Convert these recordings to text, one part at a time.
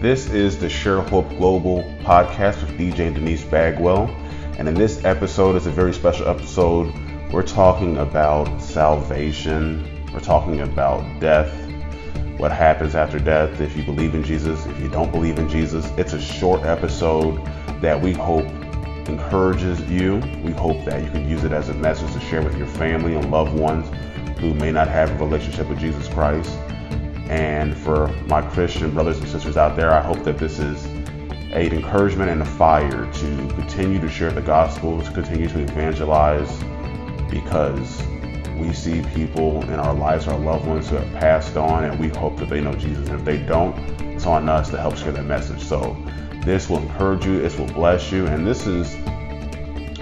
This is the Share Hope Global podcast with DJ Denise Bagwell. And in this episode, it's a very special episode. We're talking about salvation, we're talking about death, what happens after death, if you believe in Jesus, if you don't believe in Jesus. It's a short episode that we hope encourages you. We hope that you can use it as a message to share with your family and loved ones who may not have a relationship with Jesus Christ. And for my Christian brothers and sisters out there, I hope that this is an encouragement and a fire to continue to share the gospel, to continue to evangelize, because we see people in our lives, our loved ones who have passed on, and we hope that they know Jesus. And if they don't, it's on us to help share that message. So this will encourage you, this will bless you, and this is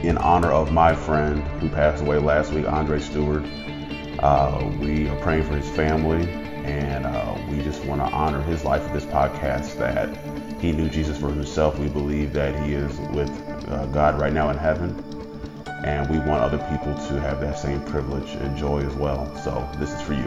in honor of my friend who passed away last week, Andre Stewart. Uh, we are praying for his family and uh, we just want to honor his life with this podcast that he knew Jesus for himself. We believe that he is with uh, God right now in heaven. And we want other people to have that same privilege and joy as well. So this is for you.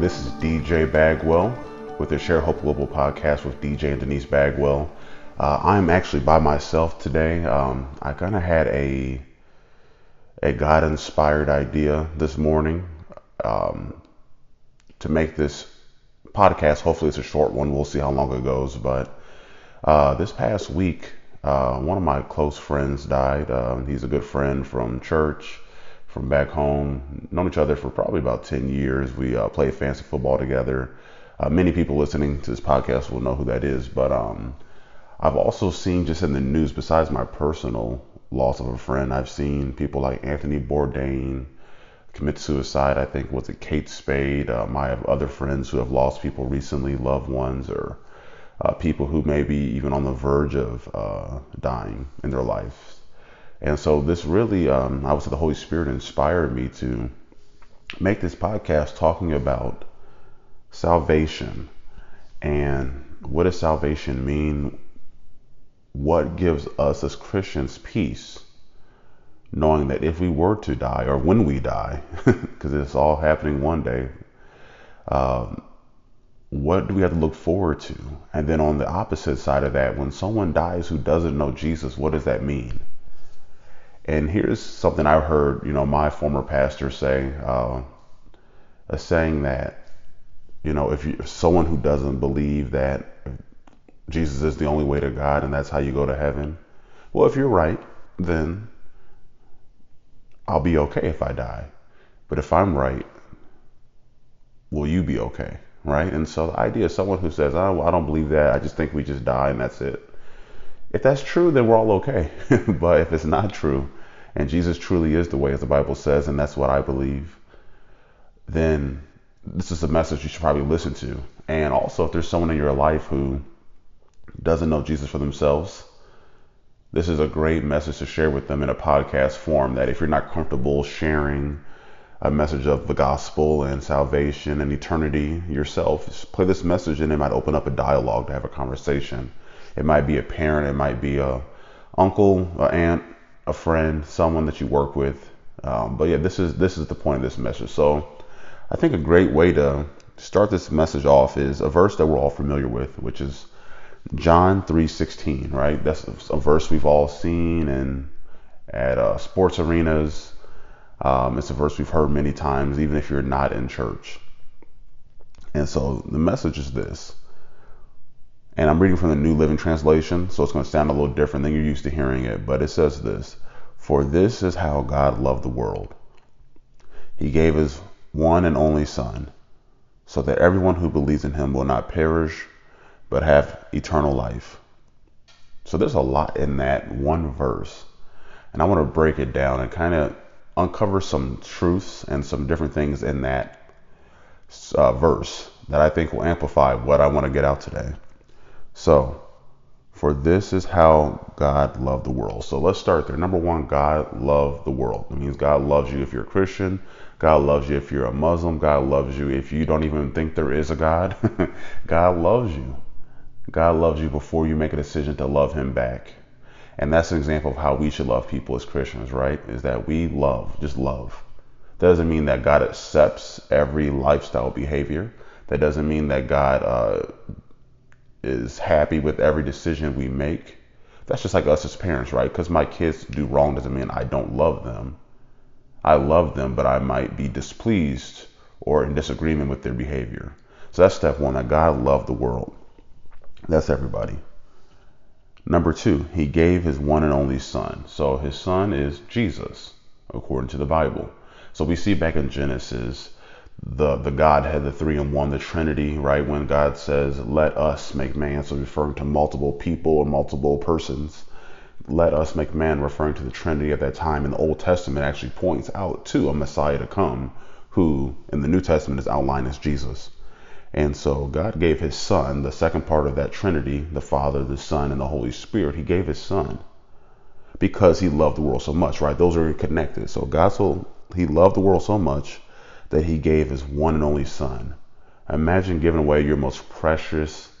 This is DJ Bagwell with the Share Hope Global podcast with DJ and Denise Bagwell. Uh, I'm actually by myself today. Um, I kind of had a a God inspired idea this morning. Um, to make this podcast. Hopefully, it's a short one. We'll see how long it goes. But uh, this past week, uh, one of my close friends died. Uh, he's a good friend from church, from back home. Known each other for probably about 10 years. We uh, played fantasy football together. Uh, many people listening to this podcast will know who that is. But um, I've also seen just in the news, besides my personal loss of a friend, I've seen people like Anthony Bourdain commit suicide. I think was it Kate Spade. Um, I have other friends who have lost people recently, loved ones, or uh, people who may be even on the verge of uh, dying in their lives. And so this really, um, I would say, the Holy Spirit inspired me to make this podcast talking about salvation and what does salvation mean? What gives us as Christians peace? Knowing that if we were to die or when we die, because it's all happening one day, um, what do we have to look forward to? And then on the opposite side of that, when someone dies who doesn't know Jesus, what does that mean? And here's something I heard, you know, my former pastor say, uh, a saying that, you know, if, you, if someone who doesn't believe that Jesus is the only way to God and that's how you go to heaven, well, if you're right, then I'll be okay if I die. But if I'm right, will you be okay? Right? And so the idea of someone who says, oh, I don't believe that, I just think we just die and that's it. If that's true, then we're all okay. but if it's not true, and Jesus truly is the way, as the Bible says, and that's what I believe, then this is a message you should probably listen to. And also, if there's someone in your life who doesn't know Jesus for themselves, this is a great message to share with them in a podcast form that if you're not comfortable sharing a message of the gospel and salvation and eternity yourself, just play this message and it might open up a dialogue to have a conversation. It might be a parent, it might be a uncle, a aunt, a friend, someone that you work with. Um, but yeah, this is this is the point of this message. So I think a great way to start this message off is a verse that we're all familiar with, which is John 3:16, right? That's a verse we've all seen and at uh, sports arenas. Um, it's a verse we've heard many times, even if you're not in church. And so the message is this. And I'm reading from the New Living Translation, so it's going to sound a little different than you're used to hearing it. But it says this For this is how God loved the world. He gave his one and only Son, so that everyone who believes in him will not perish but have eternal life. So there's a lot in that one verse. And I want to break it down and kind of uncover some truths and some different things in that uh, verse that I think will amplify what I want to get out today. So, for this is how God loved the world. So let's start there. Number one, God loved the world. It means God loves you if you're a Christian. God loves you if you're a Muslim. God loves you if you don't even think there is a God. God loves you. God loves you before you make a decision to love him back. And that's an example of how we should love people as Christians, right? Is that we love, just love. Doesn't mean that God accepts every lifestyle behavior. That doesn't mean that God uh, is happy with every decision we make. That's just like us as parents, right? Because my kids do wrong doesn't mean I don't love them. I love them, but I might be displeased or in disagreement with their behavior. So that's step one that God loved the world. That's everybody. Number two, he gave his one and only son. So his son is Jesus, according to the Bible. So we see back in Genesis the the Godhead, the three in one, the Trinity, right? When God says, "Let us make man," so referring to multiple people or multiple persons. Let us make man, referring to the Trinity at that time. In the Old Testament, actually points out to a Messiah to come, who in the New Testament is outlined as Jesus. And so God gave His Son, the second part of that Trinity, the Father, the Son, and the Holy Spirit. He gave His Son because He loved the world so much, right? Those are connected. So God so He loved the world so much that he gave his one and only son. Imagine giving away your most precious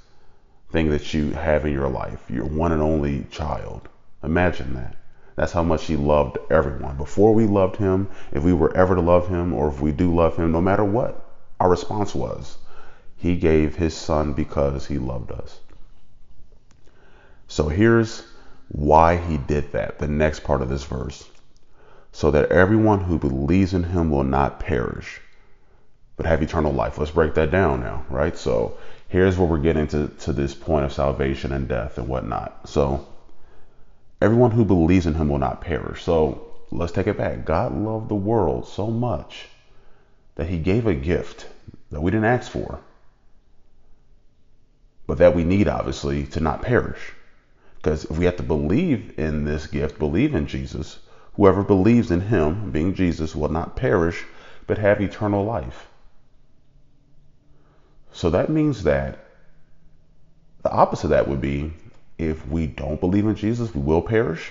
thing that you have in your life, your one and only child. Imagine that. That's how much he loved everyone. Before we loved him, if we were ever to love him, or if we do love him, no matter what our response was, he gave his son because he loved us. So here's why he did that. The next part of this verse so that everyone who believes in him will not perish, but have eternal life. Let's break that down now, right? So here's where we're getting to, to this point of salvation and death and whatnot. So everyone who believes in him will not perish. So let's take it back. God loved the world so much that he gave a gift that we didn't ask for, but that we need, obviously, to not perish. Because if we have to believe in this gift, believe in Jesus, Whoever believes in him, being Jesus, will not perish, but have eternal life. So that means that the opposite of that would be if we don't believe in Jesus, we will perish.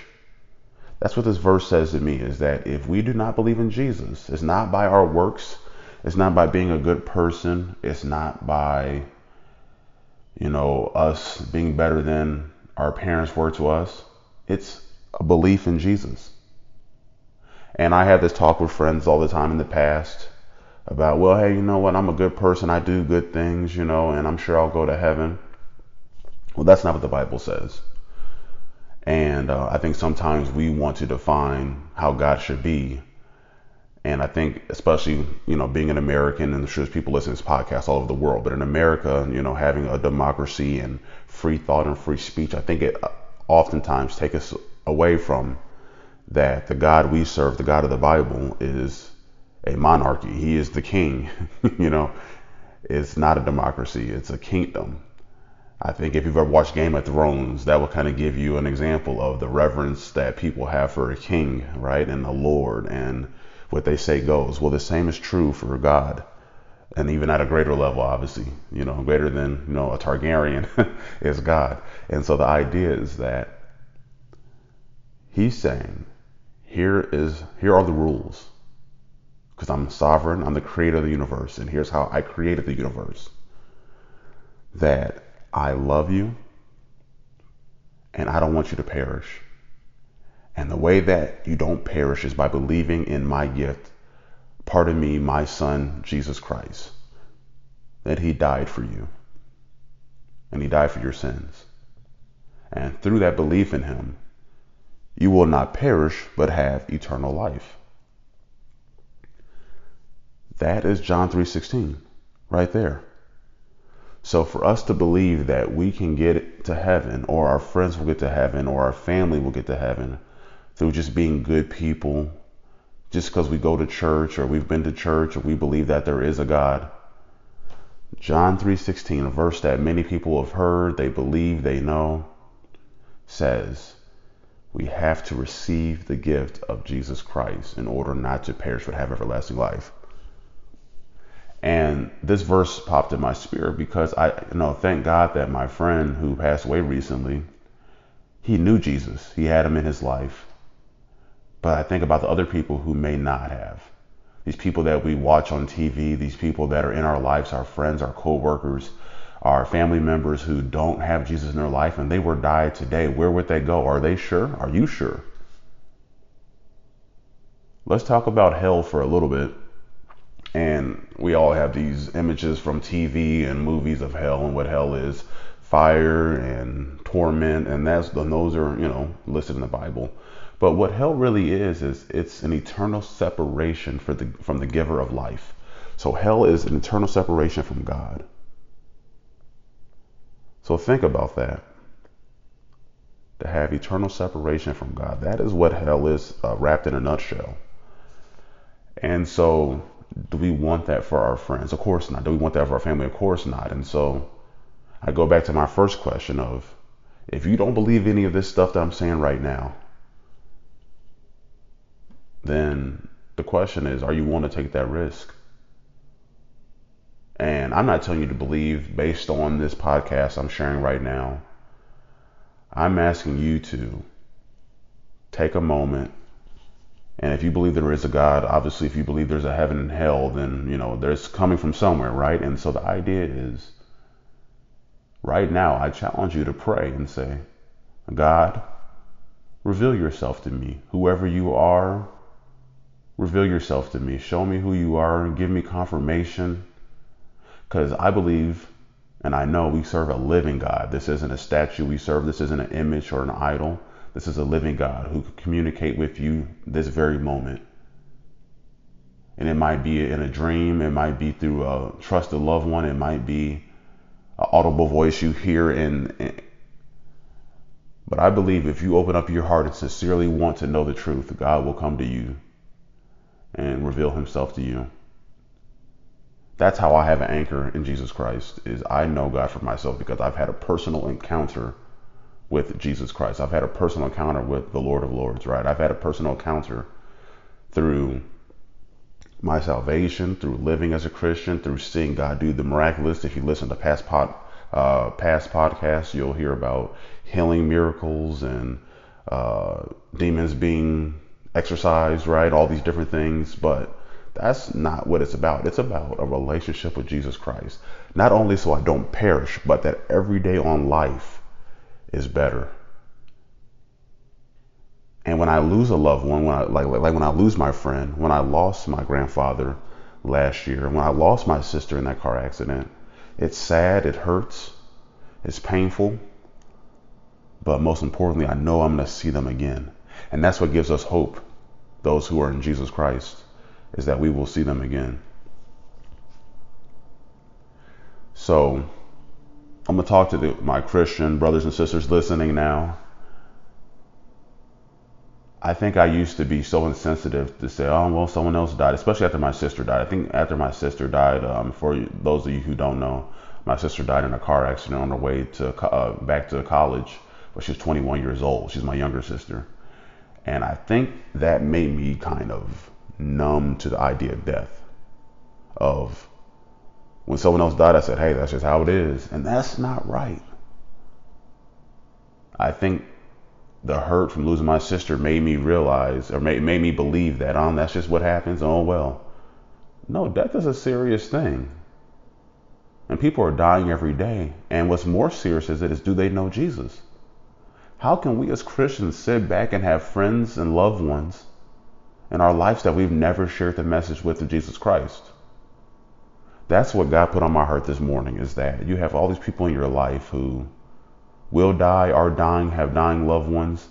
That's what this verse says to me is that if we do not believe in Jesus, it's not by our works, it's not by being a good person, it's not by you know us being better than our parents were to us. It's a belief in Jesus. And I had this talk with friends all the time in the past about, well, hey, you know what? I'm a good person. I do good things, you know, and I'm sure I'll go to heaven. Well, that's not what the Bible says. And uh, I think sometimes we want to define how God should be. And I think, especially, you know, being an American, and sure there's people listening to this podcast all over the world, but in America, you know, having a democracy and free thought and free speech, I think it uh, oftentimes takes us away from that the God we serve, the God of the Bible, is a monarchy. He is the king. you know, it's not a democracy, it's a kingdom. I think if you've ever watched Game of Thrones, that will kind of give you an example of the reverence that people have for a king, right? And a lord, and what they say goes. Well, the same is true for God. And even at a greater level, obviously, you know, greater than, you know, a Targaryen is God. And so the idea is that he's saying here is here are the rules because I'm sovereign, I'm the creator of the universe, and here's how I created the universe. That I love you and I don't want you to perish. And the way that you don't perish is by believing in my gift, pardon me, my son, Jesus Christ, that he died for you. And he died for your sins. And through that belief in him, you will not perish, but have eternal life. That is John 3:16 right there. So for us to believe that we can get to heaven or our friends will get to heaven or our family will get to heaven through just being good people, just because we go to church or we've been to church or we believe that there is a God. John 3:16, a verse that many people have heard, they believe, they know, says, we have to receive the gift of Jesus Christ in order not to perish but have everlasting life. And this verse popped in my spirit because I you know thank God that my friend who passed away recently, he knew Jesus. He had him in his life. But I think about the other people who may not have. These people that we watch on TV, these people that are in our lives, our friends, our co-workers, our family members who don't have Jesus in their life and they were died today, where would they go? Are they sure? Are you sure? Let's talk about hell for a little bit. And we all have these images from TV and movies of hell and what hell is fire and torment, and that's and those are you know listed in the Bible. But what hell really is is it's an eternal separation for the from the giver of life. So hell is an eternal separation from God. So think about that. To have eternal separation from God. That is what hell is uh, wrapped in a nutshell. And so, do we want that for our friends? Of course not. Do we want that for our family? Of course not. And so, I go back to my first question of if you don't believe any of this stuff that I'm saying right now, then the question is, are you willing to take that risk? And I'm not telling you to believe based on this podcast I'm sharing right now. I'm asking you to take a moment. And if you believe there is a God, obviously, if you believe there's a heaven and hell, then, you know, there's coming from somewhere, right? And so the idea is right now, I challenge you to pray and say, God, reveal yourself to me. Whoever you are, reveal yourself to me. Show me who you are and give me confirmation because I believe and I know we serve a living God. This isn't a statue we serve, this isn't an image or an idol. This is a living God who can communicate with you this very moment. And it might be in a dream, it might be through a trusted loved one, it might be an audible voice you hear in, in but I believe if you open up your heart and sincerely want to know the truth, God will come to you and reveal himself to you that's how I have an anchor in Jesus Christ is I know God for myself because I've had a personal encounter with Jesus Christ. I've had a personal encounter with the Lord of Lords, right? I've had a personal encounter through my salvation, through living as a Christian, through seeing God do the miraculous. If you listen to past uh, past podcasts, you'll hear about healing miracles and uh, demons being exorcised, right? All these different things, but that's not what it's about. It's about a relationship with Jesus Christ. Not only so I don't perish, but that every day on life is better. And when I lose a loved one, when I like like when I lose my friend, when I lost my grandfather last year, when I lost my sister in that car accident, it's sad, it hurts, it's painful, but most importantly, I know I'm going to see them again. And that's what gives us hope, those who are in Jesus Christ is that we will see them again. So I'm going to talk to the, my Christian brothers and sisters listening now. I think I used to be so insensitive to say, oh, well, someone else died, especially after my sister died. I think after my sister died, um, for those of you who don't know, my sister died in a car accident on her way to uh, back to college, but she's 21 years old. She's my younger sister. And I think that made me kind of numb to the idea of death. Of when someone else died, I said, hey, that's just how it is. And that's not right. I think the hurt from losing my sister made me realize or made, made me believe that, um, that's just what happens. Oh, well. No, death is a serious thing. And people are dying every day. And what's more serious is it is do they know Jesus? How can we as Christians sit back and have friends and loved ones in our lives that we've never shared the message with of Jesus Christ. That's what God put on my heart this morning is that you have all these people in your life who will die, are dying, have dying loved ones.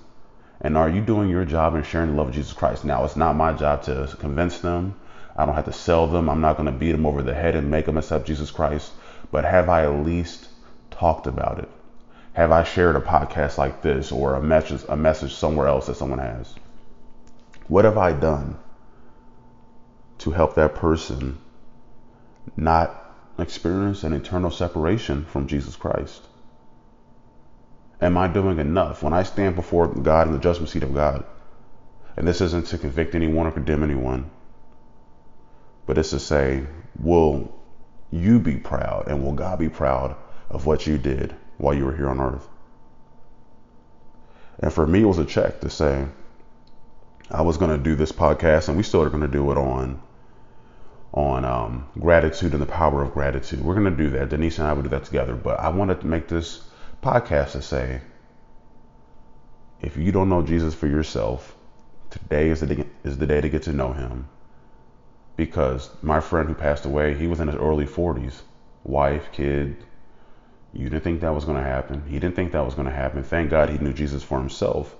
And are you doing your job in sharing the love of Jesus Christ? Now, it's not my job to convince them. I don't have to sell them. I'm not going to beat them over the head and make them accept Jesus Christ. But have I at least talked about it? Have I shared a podcast like this or a message, a message somewhere else that someone has? What have I done to help that person not experience an eternal separation from Jesus Christ? Am I doing enough when I stand before God in the judgment seat of God? And this isn't to convict anyone or condemn anyone, but it's to say, will you be proud and will God be proud of what you did while you were here on earth? And for me, it was a check to say, I was going to do this podcast, and we still are going to do it on on um, gratitude and the power of gratitude. We're going to do that. Denise and I will do that together. But I wanted to make this podcast to say, if you don't know Jesus for yourself, today is the day, is the day to get to know Him. Because my friend who passed away, he was in his early 40s, wife, kid, You didn't think that was going to happen. He didn't think that was going to happen. Thank God he knew Jesus for himself.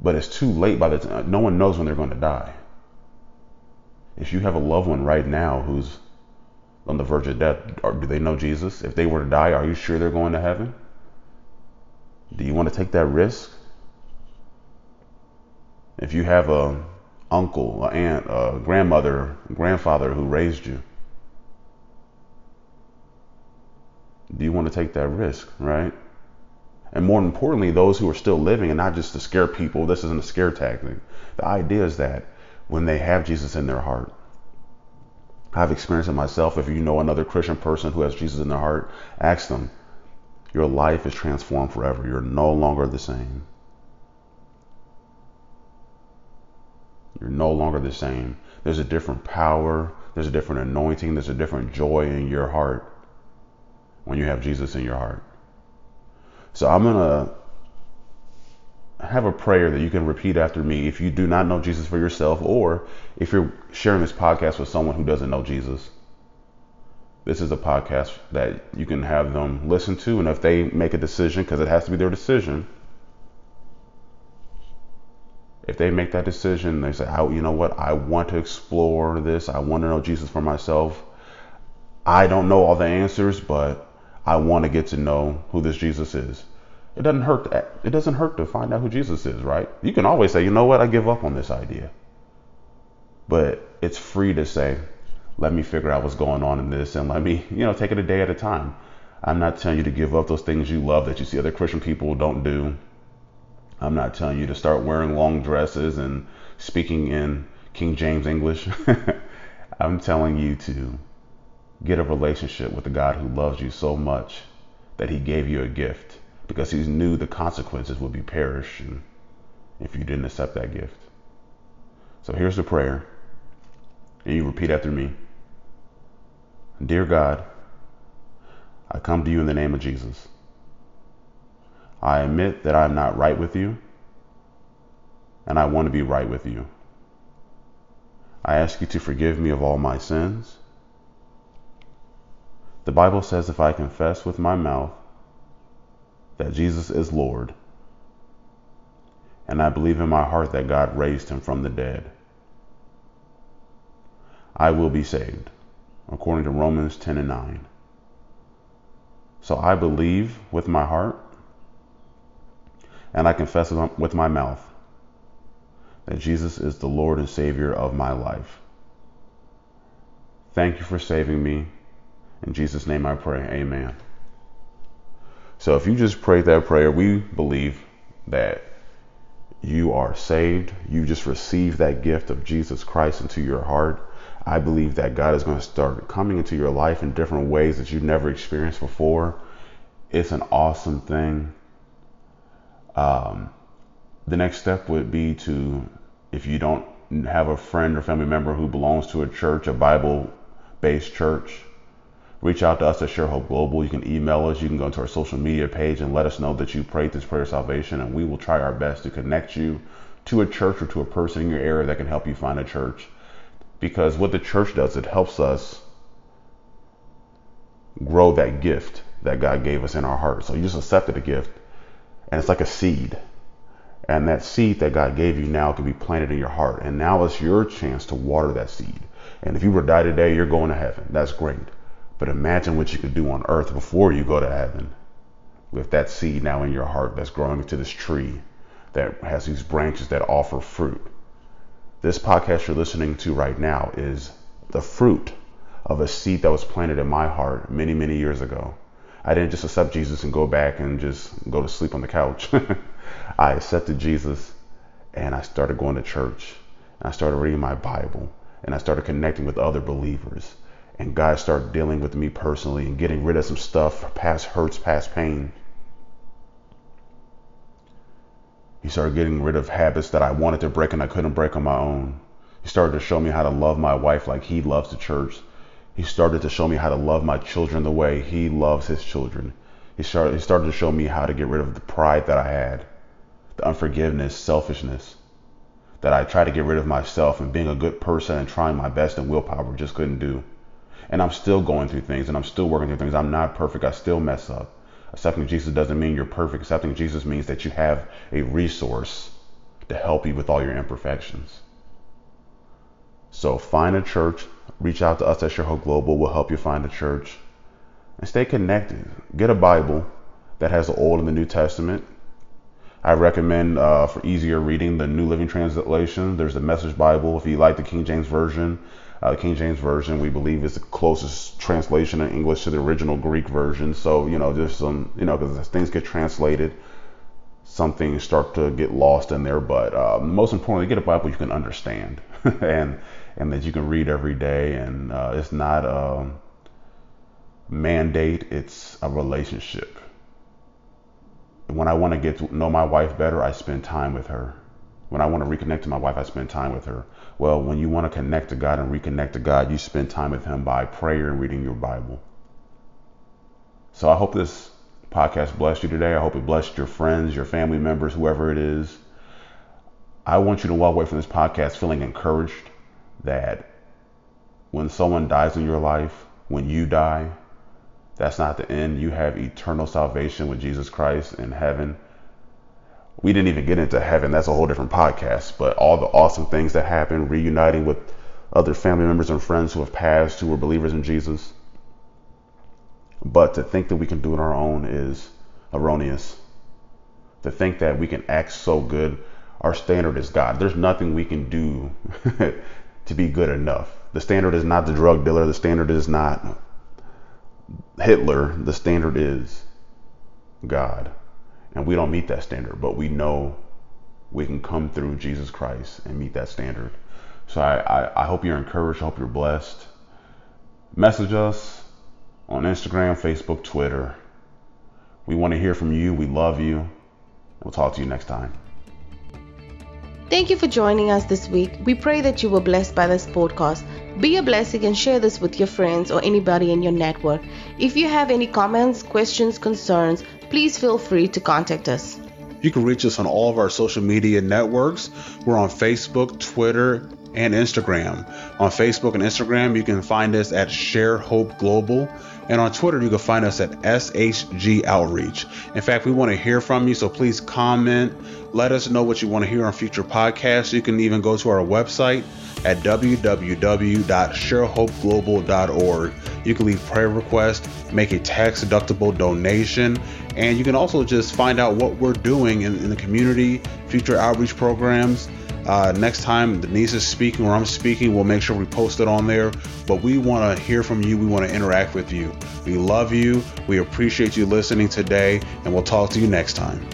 But it's too late by the time no one knows when they're going to die. If you have a loved one right now who's on the verge of death, do they know Jesus? If they were to die, are you sure they're going to heaven? Do you want to take that risk? If you have a uncle, an aunt, a grandmother, grandfather who raised you, do you want to take that risk, right? And more importantly, those who are still living and not just to scare people. This isn't a scare tactic. The idea is that when they have Jesus in their heart, I've experienced it myself. If you know another Christian person who has Jesus in their heart, ask them. Your life is transformed forever. You're no longer the same. You're no longer the same. There's a different power, there's a different anointing, there's a different joy in your heart when you have Jesus in your heart. So I'm going to have a prayer that you can repeat after me if you do not know Jesus for yourself or if you're sharing this podcast with someone who doesn't know Jesus. This is a podcast that you can have them listen to, and if they make a decision, because it has to be their decision, if they make that decision, they say, "I, you know what? I want to explore this. I want to know Jesus for myself. I don't know all the answers, but I want to get to know who this Jesus is." It doesn't hurt. To, it doesn't hurt to find out who Jesus is, right? You can always say, "You know what? I give up on this idea." But it's free to say, "Let me figure out what's going on in this, and let me, you know, take it a day at a time." I'm not telling you to give up those things you love that you see other Christian people don't do. I'm not telling you to start wearing long dresses and speaking in King James English. I'm telling you to get a relationship with the God who loves you so much that he gave you a gift because he knew the consequences would be perishing if you didn't accept that gift. So here's the prayer. And you repeat after me. Dear God, I come to you in the name of Jesus. I admit that I am not right with you, and I want to be right with you. I ask you to forgive me of all my sins. The Bible says if I confess with my mouth that Jesus is Lord, and I believe in my heart that God raised him from the dead, I will be saved, according to Romans 10 and 9. So I believe with my heart and I confess with my mouth that Jesus is the Lord and Savior of my life. Thank you for saving me. In Jesus' name I pray. Amen. So if you just prayed that prayer, we believe that you are saved. You just received that gift of Jesus Christ into your heart. I believe that God is going to start coming into your life in different ways that you've never experienced before. It's an awesome thing. Um, the next step would be to, if you don't have a friend or family member who belongs to a church, a Bible based church, reach out to us at Share Hope Global. You can email us, you can go to our social media page and let us know that you prayed this prayer of salvation, and we will try our best to connect you to a church or to a person in your area that can help you find a church. Because what the church does, it helps us grow that gift that God gave us in our heart. So you just accepted a gift and it's like a seed. And that seed that God gave you now can be planted in your heart. And now it's your chance to water that seed. And if you were to die today, you're going to heaven. That's great. But imagine what you could do on earth before you go to heaven with that seed now in your heart that's growing into this tree that has these branches that offer fruit. This podcast you're listening to right now is the fruit of a seed that was planted in my heart many, many years ago. I didn't just accept Jesus and go back and just go to sleep on the couch. I accepted Jesus and I started going to church and I started reading my Bible and I started connecting with other believers. And God started dealing with me personally and getting rid of some stuff, past hurts, past pain. He started getting rid of habits that I wanted to break and I couldn't break on my own. He started to show me how to love my wife like he loves the church he started to show me how to love my children the way he loves his children. He started, he started to show me how to get rid of the pride that I had, the unforgiveness, selfishness that I tried to get rid of myself and being a good person and trying my best and willpower just couldn't do. And I'm still going through things and I'm still working through things. I'm not perfect. I still mess up. Accepting Jesus doesn't mean you're perfect. Accepting Jesus means that you have a resource to help you with all your imperfections. So find a church, reach out to us at Share Hope Global. We'll help you find a church and stay connected. Get a Bible that has the Old and the New Testament. I recommend uh, for easier reading the New Living Translation. There's the Message Bible. If you like the King James Version, uh, King James Version we believe is the closest translation in English to the original Greek version. So you know, there's some you know because things get translated, some things start to get lost in there. But uh, most importantly, get a Bible you can understand and and that you can read every day. And uh, it's not a mandate; it's a relationship when I want to get to know my wife better, I spend time with her. When I want to reconnect to my wife, I spend time with her. Well, when you want to connect to God and reconnect to God, you spend time with Him by prayer and reading your Bible. So I hope this podcast blessed you today. I hope it blessed your friends, your family members, whoever it is. I want you to walk away from this podcast feeling encouraged that when someone dies in your life, when you die, that's not the end. You have eternal salvation with Jesus Christ in heaven. We didn't even get into heaven. That's a whole different podcast. But all the awesome things that happen, reuniting with other family members and friends who have passed, who were believers in Jesus. But to think that we can do it on our own is erroneous. To think that we can act so good, our standard is God. There's nothing we can do to be good enough. The standard is not the drug dealer. The standard is not Hitler, the standard is God. And we don't meet that standard, but we know we can come through Jesus Christ and meet that standard. So I, I, I hope you're encouraged. I hope you're blessed. Message us on Instagram, Facebook, Twitter. We want to hear from you. We love you. We'll talk to you next time. Thank you for joining us this week. We pray that you were blessed by this podcast. Be a blessing and share this with your friends or anybody in your network. If you have any comments, questions, concerns, please feel free to contact us. You can reach us on all of our social media networks. We're on Facebook, Twitter, and Instagram. On Facebook and Instagram, you can find us at Share Hope Global. And on Twitter, you can find us at SHG Outreach. In fact, we want to hear from you, so please comment. Let us know what you want to hear on future podcasts. You can even go to our website at www.sharehopeglobal.org. You can leave prayer requests, make a tax deductible donation, and you can also just find out what we're doing in, in the community, future outreach programs. Uh, next time Denise is speaking or I'm speaking, we'll make sure we post it on there. But we want to hear from you. We want to interact with you. We love you. We appreciate you listening today, and we'll talk to you next time.